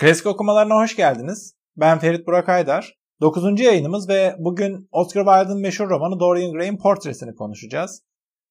Klasik okumalarına hoş geldiniz. Ben Ferit Burak Aydar. 9. yayınımız ve bugün Oscar Wilde'ın meşhur romanı Dorian Gray'in portresini konuşacağız.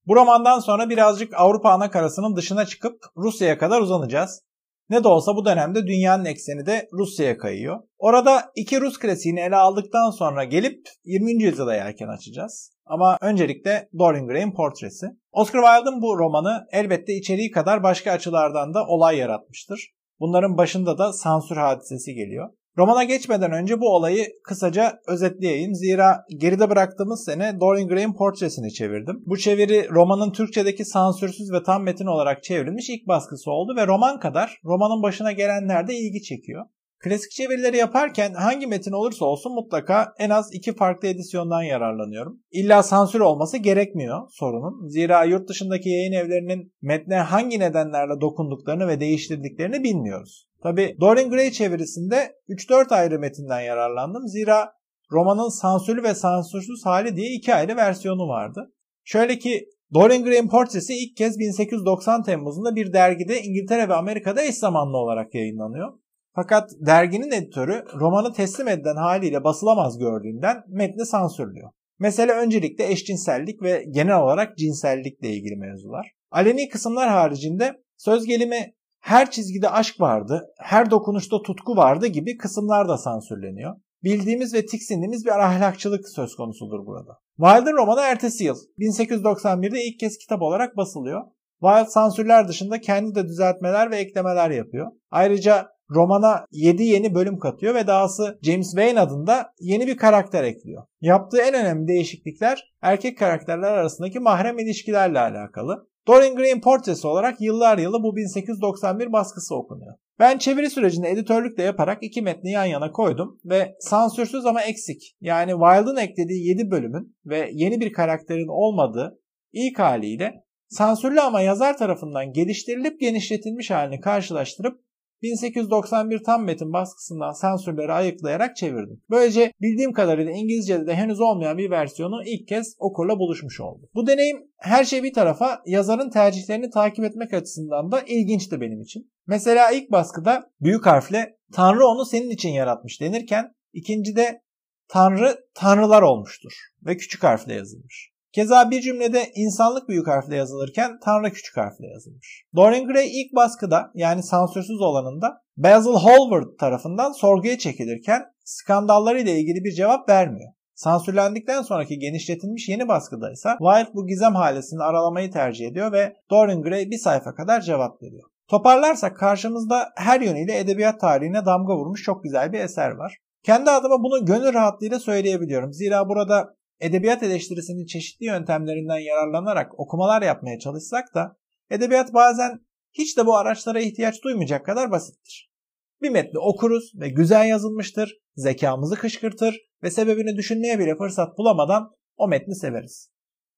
Bu romandan sonra birazcık Avrupa anakarasının dışına çıkıp Rusya'ya kadar uzanacağız. Ne de olsa bu dönemde dünyanın ekseni de Rusya'ya kayıyor. Orada iki Rus klasiğini ele aldıktan sonra gelip 20. yüzyıla yelken açacağız. Ama öncelikle Dorian Gray'in portresi. Oscar Wilde'ın bu romanı elbette içeriği kadar başka açılardan da olay yaratmıştır. Bunların başında da sansür hadisesi geliyor. Romana geçmeden önce bu olayı kısaca özetleyeyim. Zira geride bıraktığımız sene Dorian Gray'in portresini çevirdim. Bu çeviri romanın Türkçedeki sansürsüz ve tam metin olarak çevrilmiş ilk baskısı oldu ve roman kadar romanın başına gelenler de ilgi çekiyor. Klasik çevirileri yaparken hangi metin olursa olsun mutlaka en az iki farklı edisyondan yararlanıyorum. İlla sansür olması gerekmiyor sorunun. Zira yurt dışındaki yayın evlerinin metne hangi nedenlerle dokunduklarını ve değiştirdiklerini bilmiyoruz. Tabi Dorian Gray çevirisinde 3-4 ayrı metinden yararlandım. Zira romanın sansürlü ve sansürsüz hali diye iki ayrı versiyonu vardı. Şöyle ki Dorian Gray'in portresi ilk kez 1890 Temmuz'unda bir dergide İngiltere ve Amerika'da eş zamanlı olarak yayınlanıyor. Fakat derginin editörü romanı teslim edilen haliyle basılamaz gördüğünden metni sansürlüyor. Mesele öncelikle eşcinsellik ve genel olarak cinsellikle ilgili mevzular. Aleni kısımlar haricinde söz gelimi her çizgide aşk vardı, her dokunuşta tutku vardı gibi kısımlar da sansürleniyor. Bildiğimiz ve tiksindiğimiz bir ahlakçılık söz konusudur burada. Wilde'ın romanı ertesi yıl 1891'de ilk kez kitap olarak basılıyor. Wilde sansürler dışında kendi de düzeltmeler ve eklemeler yapıyor. Ayrıca romana 7 yeni bölüm katıyor ve dahası James Wayne adında yeni bir karakter ekliyor. Yaptığı en önemli değişiklikler erkek karakterler arasındaki mahrem ilişkilerle alakalı. Dorian Gray'in portresi olarak yıllar yılı bu 1891 baskısı okunuyor. Ben çeviri sürecinde editörlük de yaparak iki metni yan yana koydum ve sansürsüz ama eksik yani Wilde'ın eklediği 7 bölümün ve yeni bir karakterin olmadığı ilk haliyle sansürlü ama yazar tarafından geliştirilip genişletilmiş halini karşılaştırıp 1891 tam metin baskısından sansürleri ayıklayarak çevirdim. Böylece bildiğim kadarıyla İngilizce'de de henüz olmayan bir versiyonu ilk kez okurla buluşmuş oldu. Bu deneyim her şey bir tarafa yazarın tercihlerini takip etmek açısından da ilginçti benim için. Mesela ilk baskıda büyük harfle Tanrı onu senin için yaratmış denirken ikincide Tanrı tanrılar olmuştur ve küçük harfle yazılmış. Keza bir cümlede insanlık büyük harfle yazılırken Tanrı küçük harfle yazılmış. Dorian Gray ilk baskıda yani sansürsüz olanında Basil Hallward tarafından sorguya çekilirken skandalları ile ilgili bir cevap vermiyor. Sansürlendikten sonraki genişletilmiş yeni baskıda ise Wilde bu gizem halesini aralamayı tercih ediyor ve Dorian Gray bir sayfa kadar cevap veriyor. Toparlarsak karşımızda her yönüyle edebiyat tarihine damga vurmuş çok güzel bir eser var. Kendi adıma bunu gönül rahatlığıyla söyleyebiliyorum. Zira burada edebiyat eleştirisinin çeşitli yöntemlerinden yararlanarak okumalar yapmaya çalışsak da edebiyat bazen hiç de bu araçlara ihtiyaç duymayacak kadar basittir. Bir metni okuruz ve güzel yazılmıştır, zekamızı kışkırtır ve sebebini düşünmeye bile fırsat bulamadan o metni severiz.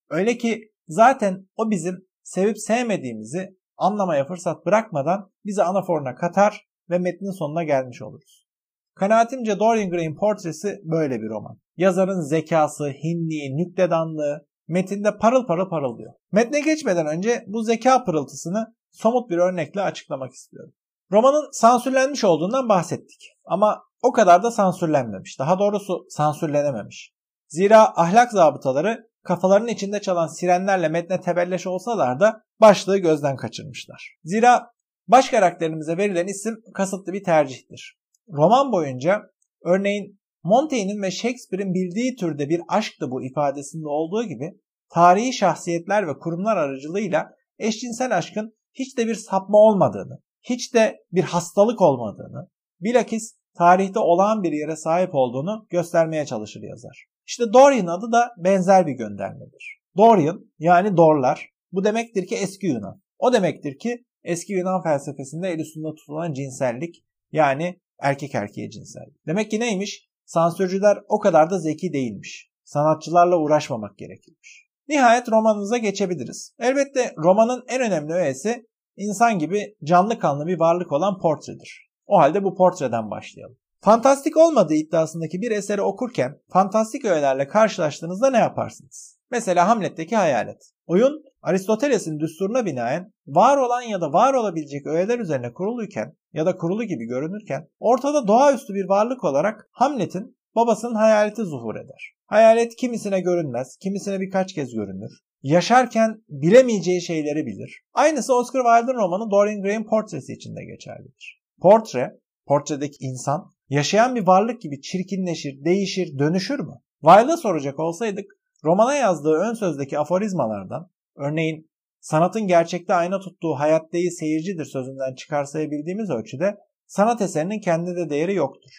Öyle ki zaten o bizim sevip sevmediğimizi anlamaya fırsat bırakmadan bizi anaforuna katar ve metnin sonuna gelmiş oluruz. Kanaatimce Dorian Gray'in portresi böyle bir roman. Yazarın zekası, hinliği, nüktedanlığı metinde parıl parıl parıldıyor. Metne geçmeden önce bu zeka pırıltısını somut bir örnekle açıklamak istiyorum. Romanın sansürlenmiş olduğundan bahsettik. Ama o kadar da sansürlenmemiş. Daha doğrusu sansürlenememiş. Zira ahlak zabıtaları kafalarının içinde çalan sirenlerle metne tebelleş olsalar da başlığı gözden kaçırmışlar. Zira baş karakterimize verilen isim kasıtlı bir tercihtir. Roman boyunca örneğin Montaigne'in ve Shakespeare'in bildiği türde bir aşktı bu ifadesinde olduğu gibi tarihi şahsiyetler ve kurumlar aracılığıyla eşcinsel aşkın hiç de bir sapma olmadığını, hiç de bir hastalık olmadığını, bilakis tarihte olağan bir yere sahip olduğunu göstermeye çalışır yazar. İşte Dorian adı da benzer bir göndermedir. Dorian yani Dorlar bu demektir ki eski Yunan. O demektir ki eski Yunan felsefesinde el üstünde tutulan cinsellik yani erkek erkeğe cinsel. Demek ki neymiş? Sansürcüler o kadar da zeki değilmiş. Sanatçılarla uğraşmamak gerekirmiş. Nihayet romanımıza geçebiliriz. Elbette romanın en önemli öğesi insan gibi canlı kanlı bir varlık olan portredir. O halde bu portreden başlayalım. Fantastik olmadığı iddiasındaki bir eseri okurken fantastik öğelerle karşılaştığınızda ne yaparsınız? Mesela Hamlet'teki hayalet. Oyun Aristoteles'in düsturuna binaen var olan ya da var olabilecek öğeler üzerine kuruluyken ya da kurulu gibi görünürken ortada doğaüstü bir varlık olarak Hamlet'in babasının hayaleti zuhur eder. Hayalet kimisine görünmez, kimisine birkaç kez görünür. Yaşarken bilemeyeceği şeyleri bilir. Aynısı Oscar Wilde'ın romanı Dorian Gray'in portresi için de geçerlidir. Portre, portredeki insan yaşayan bir varlık gibi çirkinleşir, değişir, dönüşür mü? Wilde'a soracak olsaydık romana yazdığı ön sözdeki aforizmalardan örneğin sanatın gerçekte ayna tuttuğu hayat değil seyircidir sözünden çıkarsayabildiğimiz ölçüde sanat eserinin kendinde değeri yoktur.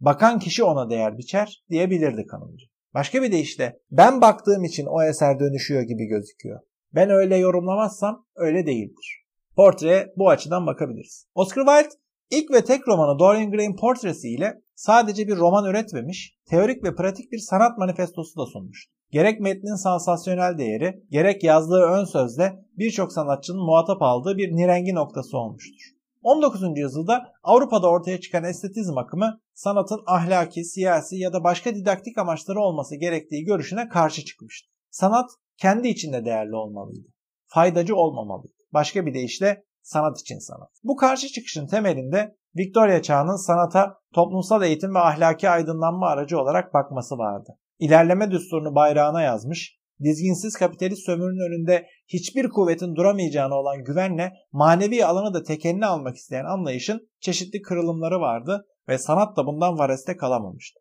Bakan kişi ona değer biçer diyebilirdi kanımcı. Başka bir deyişle ben baktığım için o eser dönüşüyor gibi gözüküyor. Ben öyle yorumlamazsam öyle değildir. Portreye bu açıdan bakabiliriz. Oscar Wilde ilk ve tek romanı Dorian Gray'in portresi ile sadece bir roman üretmemiş, teorik ve pratik bir sanat manifestosu da sunmuştu. Gerek metnin sansasyonel değeri, gerek yazdığı ön sözde birçok sanatçının muhatap aldığı bir nirengi noktası olmuştur. 19. yüzyılda Avrupa'da ortaya çıkan estetizm akımı sanatın ahlaki, siyasi ya da başka didaktik amaçları olması gerektiği görüşüne karşı çıkmıştı. Sanat kendi içinde değerli olmalıydı. Faydacı olmamalıydı. Başka bir deyişle sanat için sanat. Bu karşı çıkışın temelinde Victoria çağının sanata toplumsal eğitim ve ahlaki aydınlanma aracı olarak bakması vardı. İlerleme düsturunu bayrağına yazmış, dizginsiz kapitalist sömürünün önünde hiçbir kuvvetin duramayacağına olan güvenle manevi alanı da tekenine almak isteyen anlayışın çeşitli kırılımları vardı ve sanat da bundan vareste kalamamıştı.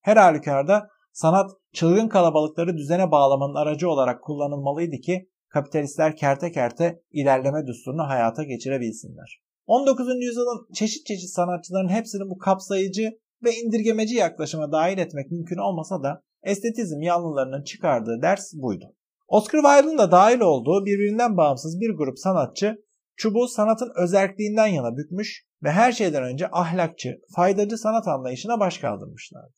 Her halükarda sanat çılgın kalabalıkları düzene bağlamanın aracı olarak kullanılmalıydı ki kapitalistler kerte kerte ilerleme düsturunu hayata geçirebilsinler. 19. yüzyılın çeşit çeşit sanatçıların hepsini bu kapsayıcı ve indirgemeci yaklaşıma dahil etmek mümkün olmasa da estetizm yanlılarının çıkardığı ders buydu. Oscar Wilde'ın da dahil olduğu birbirinden bağımsız bir grup sanatçı çubuğu sanatın özerkliğinden yana bükmüş ve her şeyden önce ahlakçı, faydacı sanat anlayışına baş kaldırmışlardı.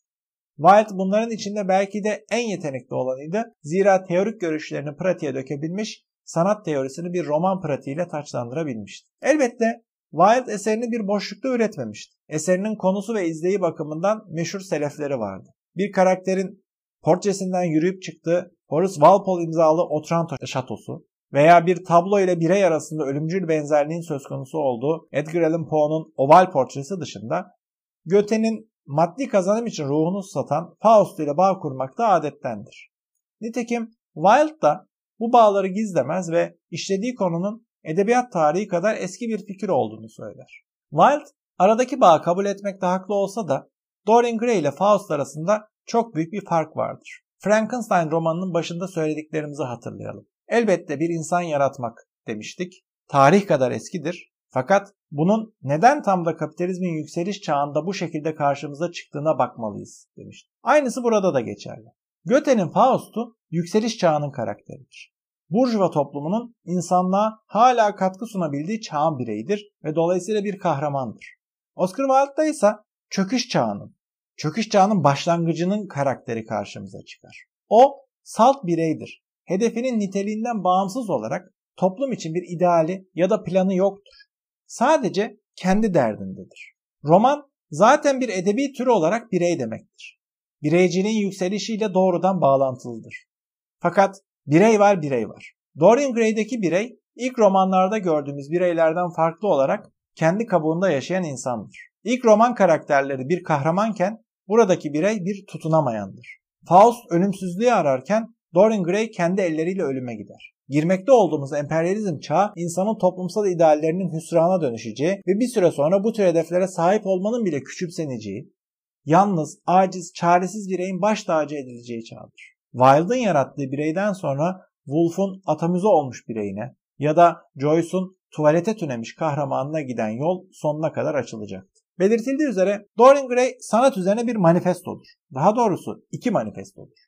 Wilde bunların içinde belki de en yetenekli olanıydı. Zira teorik görüşlerini pratiğe dökebilmiş, sanat teorisini bir roman pratiğiyle taçlandırabilmişti. Elbette Wilde eserini bir boşlukta üretmemişti. Eserinin konusu ve izleyi bakımından meşhur selefleri vardı. Bir karakterin portresinden yürüyüp çıktığı Horace Walpole imzalı Otranto şatosu veya bir tablo ile birey arasında ölümcül benzerliğin söz konusu olduğu Edgar Allan Poe'nun oval portresi dışında Goethe'nin maddi kazanım için ruhunu satan Faust ile bağ kurmak da adettendir. Nitekim Wilde da bu bağları gizlemez ve işlediği konunun edebiyat tarihi kadar eski bir fikir olduğunu söyler. Wilde aradaki bağı kabul etmekte haklı olsa da Dorian Gray ile Faust arasında çok büyük bir fark vardır. Frankenstein romanının başında söylediklerimizi hatırlayalım. Elbette bir insan yaratmak demiştik. Tarih kadar eskidir. Fakat bunun neden tam da kapitalizmin yükseliş çağında bu şekilde karşımıza çıktığına bakmalıyız demiştik. Aynısı burada da geçerli. Goethe'nin Faust'u yükseliş çağının karakteridir. Burjuva toplumunun insanlığa hala katkı sunabildiği çağın bireyidir ve dolayısıyla bir kahramandır. Oscar Wilde'da ise çöküş çağının, çöküş çağının başlangıcının karakteri karşımıza çıkar. O salt bireydir. Hedefinin niteliğinden bağımsız olarak toplum için bir ideali ya da planı yoktur. Sadece kendi derdindedir. Roman zaten bir edebi tür olarak birey demektir. Bireyciliğin yükselişiyle doğrudan bağlantılıdır. Fakat birey var birey var. Dorian Gray'deki birey ilk romanlarda gördüğümüz bireylerden farklı olarak kendi kabuğunda yaşayan insandır. İlk roman karakterleri bir kahramanken buradaki birey bir tutunamayandır. Faust ölümsüzlüğü ararken Dorian Gray kendi elleriyle ölüme gider. Girmekte olduğumuz emperyalizm çağı insanın toplumsal ideallerinin hüsrana dönüşeceği ve bir süre sonra bu tür hedeflere sahip olmanın bile küçümseneceği, yalnız, aciz, çaresiz bireyin baş tacı edileceği çağdır. Wilde'ın yarattığı bireyden sonra Woolf'un atamüze olmuş bireyine ya da Joyce'un tuvalete tünemiş kahramanına giden yol sonuna kadar açılacaktı. Belirtildiği üzere Dorian Gray sanat üzerine bir manifestodur. Daha doğrusu iki manifestodur.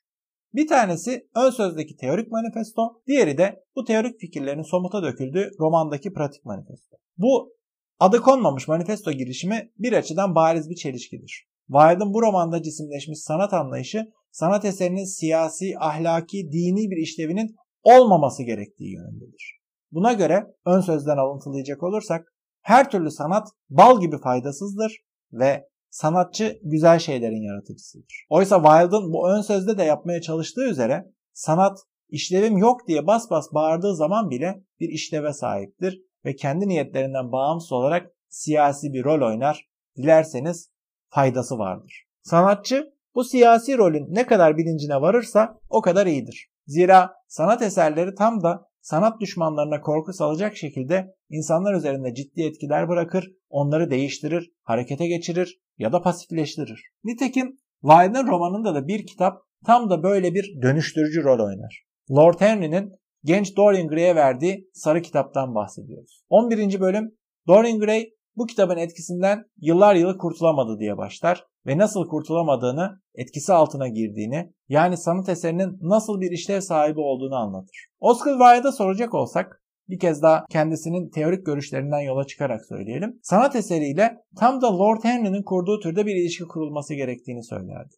Bir tanesi ön sözdeki teorik manifesto, diğeri de bu teorik fikirlerin somuta döküldüğü romandaki pratik manifesto. Bu adı konmamış manifesto girişimi bir açıdan bariz bir çelişkidir. Wilde'ın bu romanda cisimleşmiş sanat anlayışı sanat eserinin siyasi, ahlaki, dini bir işlevinin olmaması gerektiği yönündedir. Buna göre ön sözden alıntılayacak olursak her türlü sanat bal gibi faydasızdır ve sanatçı güzel şeylerin yaratıcısıdır. Oysa Wilde'ın bu ön sözde de yapmaya çalıştığı üzere sanat işlevim yok diye bas bas bağırdığı zaman bile bir işleve sahiptir ve kendi niyetlerinden bağımsız olarak siyasi bir rol oynar. Dilerseniz faydası vardır. Sanatçı bu siyasi rolün ne kadar bilincine varırsa o kadar iyidir. Zira sanat eserleri tam da sanat düşmanlarına korku salacak şekilde insanlar üzerinde ciddi etkiler bırakır, onları değiştirir, harekete geçirir ya da pasifleştirir. Nitekim Wilde'ın romanında da bir kitap tam da böyle bir dönüştürücü rol oynar. Lord Henry'nin genç Dorian Gray'e verdiği sarı kitaptan bahsediyoruz. 11. bölüm Dorian Gray bu kitabın etkisinden yıllar yılı kurtulamadı diye başlar ve nasıl kurtulamadığını, etkisi altına girdiğini, yani sanat eserinin nasıl bir işlev sahibi olduğunu anlatır. Oscar Wilde'a soracak olsak, bir kez daha kendisinin teorik görüşlerinden yola çıkarak söyleyelim. Sanat eseriyle tam da Lord Henry'nin kurduğu türde bir ilişki kurulması gerektiğini söylerdi.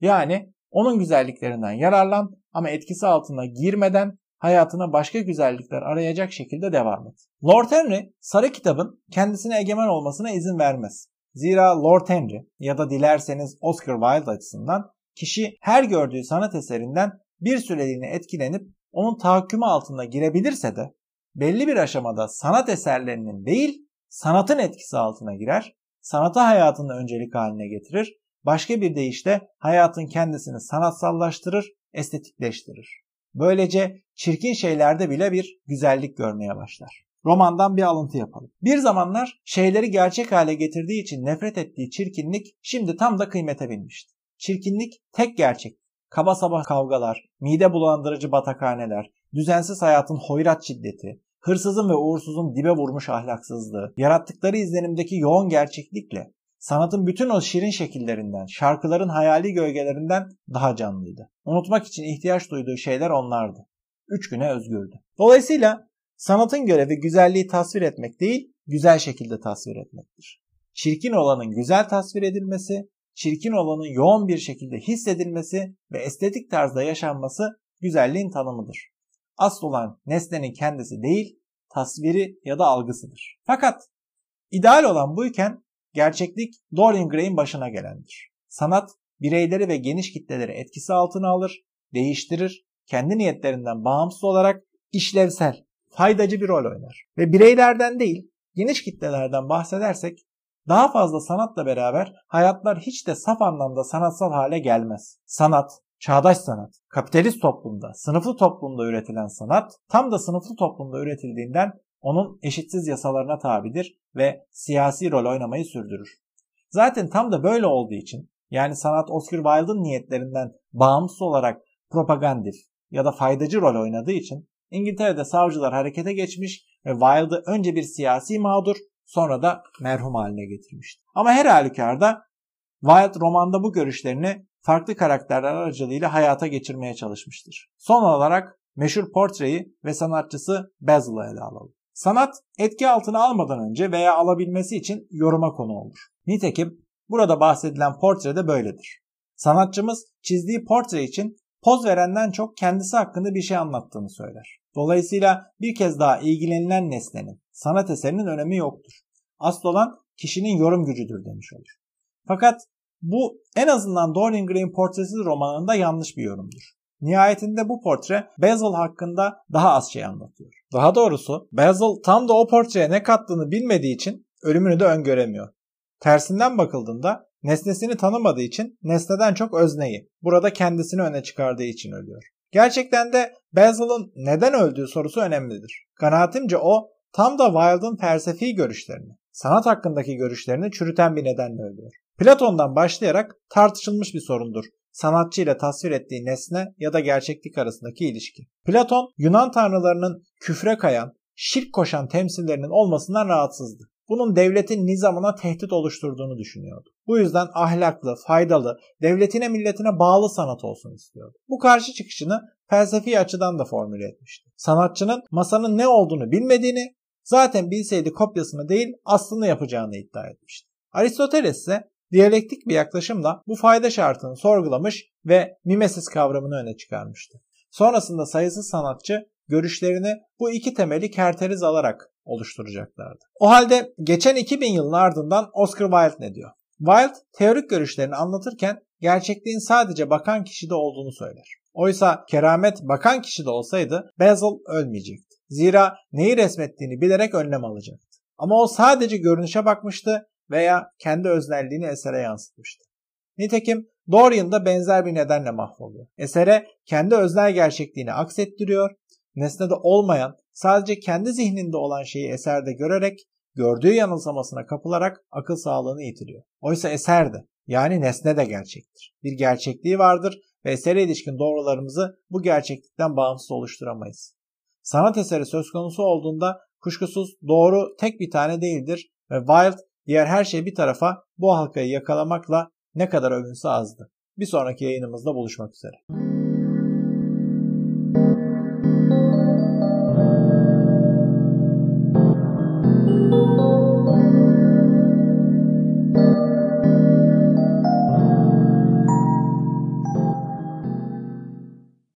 Yani onun güzelliklerinden yararlan ama etkisi altına girmeden hayatına başka güzellikler arayacak şekilde devam et. Lord Henry sarı kitabın kendisine egemen olmasına izin vermez. Zira Lord Henry ya da dilerseniz Oscar Wilde açısından kişi her gördüğü sanat eserinden bir süreliğine etkilenip onun tahakkümü altında girebilirse de belli bir aşamada sanat eserlerinin değil sanatın etkisi altına girer, sanatı hayatında öncelik haline getirir, başka bir deyişle hayatın kendisini sanatsallaştırır, estetikleştirir. Böylece çirkin şeylerde bile bir güzellik görmeye başlar. Romandan bir alıntı yapalım. Bir zamanlar şeyleri gerçek hale getirdiği için nefret ettiği çirkinlik şimdi tam da kıymete binmişti. Çirkinlik tek gerçek. Kaba saba kavgalar, mide bulandırıcı batakhaneler, düzensiz hayatın hoyrat şiddeti, hırsızın ve uğursuzun dibe vurmuş ahlaksızlığı, yarattıkları izlenimdeki yoğun gerçeklikle sanatın bütün o şirin şekillerinden, şarkıların hayali gölgelerinden daha canlıydı. Unutmak için ihtiyaç duyduğu şeyler onlardı. Üç güne özgürdü. Dolayısıyla sanatın görevi güzelliği tasvir etmek değil, güzel şekilde tasvir etmektir. Çirkin olanın güzel tasvir edilmesi, çirkin olanın yoğun bir şekilde hissedilmesi ve estetik tarzda yaşanması güzelliğin tanımıdır. Asıl olan nesnenin kendisi değil, tasviri ya da algısıdır. Fakat ideal olan buyken Gerçeklik Dorian Gray'in başına gelendir. Sanat bireyleri ve geniş kitleleri etkisi altına alır, değiştirir, kendi niyetlerinden bağımsız olarak işlevsel, faydacı bir rol oynar. Ve bireylerden değil, geniş kitlelerden bahsedersek daha fazla sanatla beraber hayatlar hiç de saf anlamda sanatsal hale gelmez. Sanat, çağdaş sanat, kapitalist toplumda, sınıflı toplumda üretilen sanat tam da sınıflı toplumda üretildiğinden onun eşitsiz yasalarına tabidir ve siyasi rol oynamayı sürdürür. Zaten tam da böyle olduğu için yani sanat Oscar Wilde'ın niyetlerinden bağımsız olarak propagandif ya da faydacı rol oynadığı için İngiltere'de savcılar harekete geçmiş ve Wilde'ı önce bir siyasi mağdur sonra da merhum haline getirmişti. Ama her halükarda Wilde romanda bu görüşlerini farklı karakterler aracılığıyla hayata geçirmeye çalışmıştır. Son olarak meşhur portreyi ve sanatçısı Basil'ı ele alalım. Sanat etki altına almadan önce veya alabilmesi için yoruma konu olur. Nitekim burada bahsedilen portre de böyledir. Sanatçımız çizdiği portre için poz verenden çok kendisi hakkında bir şey anlattığını söyler. Dolayısıyla bir kez daha ilgilenilen nesnenin, sanat eserinin önemi yoktur. Asıl olan kişinin yorum gücüdür demiş olur. Fakat bu en azından Dorian Gray'in portresi romanında yanlış bir yorumdur. Nihayetinde bu portre Basil hakkında daha az şey anlatıyor. Daha doğrusu Basil tam da o portreye ne kattığını bilmediği için ölümünü de öngöremiyor. Tersinden bakıldığında nesnesini tanımadığı için nesneden çok özneyi, burada kendisini öne çıkardığı için ölüyor. Gerçekten de Basil'ın neden öldüğü sorusu önemlidir. Kanaatimce o tam da Wilde'ın felsefi görüşlerini, sanat hakkındaki görüşlerini çürüten bir nedenle ölüyor. Platon'dan başlayarak tartışılmış bir sorundur sanatçı ile tasvir ettiği nesne ya da gerçeklik arasındaki ilişki. Platon Yunan tanrılarının küfre kayan, şirk koşan temsillerinin olmasından rahatsızdı. Bunun devletin nizamına tehdit oluşturduğunu düşünüyordu. Bu yüzden ahlaklı, faydalı, devletine milletine bağlı sanat olsun istiyordu. Bu karşı çıkışını felsefi açıdan da formüle etmişti. Sanatçının masanın ne olduğunu bilmediğini, zaten bilseydi kopyasını değil aslını yapacağını iddia etmişti. Aristoteles ise diyalektik bir yaklaşımla bu fayda şartını sorgulamış ve mimesis kavramını öne çıkarmıştı. Sonrasında sayısız sanatçı görüşlerini bu iki temeli kerteriz alarak oluşturacaklardı. O halde geçen 2000 yılın ardından Oscar Wilde ne diyor? Wilde teorik görüşlerini anlatırken gerçekliğin sadece bakan kişide olduğunu söyler. Oysa keramet bakan kişi de olsaydı Basil ölmeyecekti. Zira neyi resmettiğini bilerek önlem alacaktı. Ama o sadece görünüşe bakmıştı veya kendi öznelliğini esere yansıtmıştı. Nitekim Dorian da benzer bir nedenle mahvoluyor. Esere kendi öznel gerçekliğini aksettiriyor, nesnede olmayan, sadece kendi zihninde olan şeyi eserde görerek, gördüğü yanılsamasına kapılarak akıl sağlığını yitiriyor. Oysa eser de, yani nesne de gerçektir. Bir gerçekliği vardır ve esere ilişkin doğrularımızı bu gerçeklikten bağımsız oluşturamayız. Sanat eseri söz konusu olduğunda kuşkusuz doğru tek bir tane değildir ve Wilde diğer her şey bir tarafa bu halkayı yakalamakla ne kadar övünse azdı. Bir sonraki yayınımızda buluşmak üzere.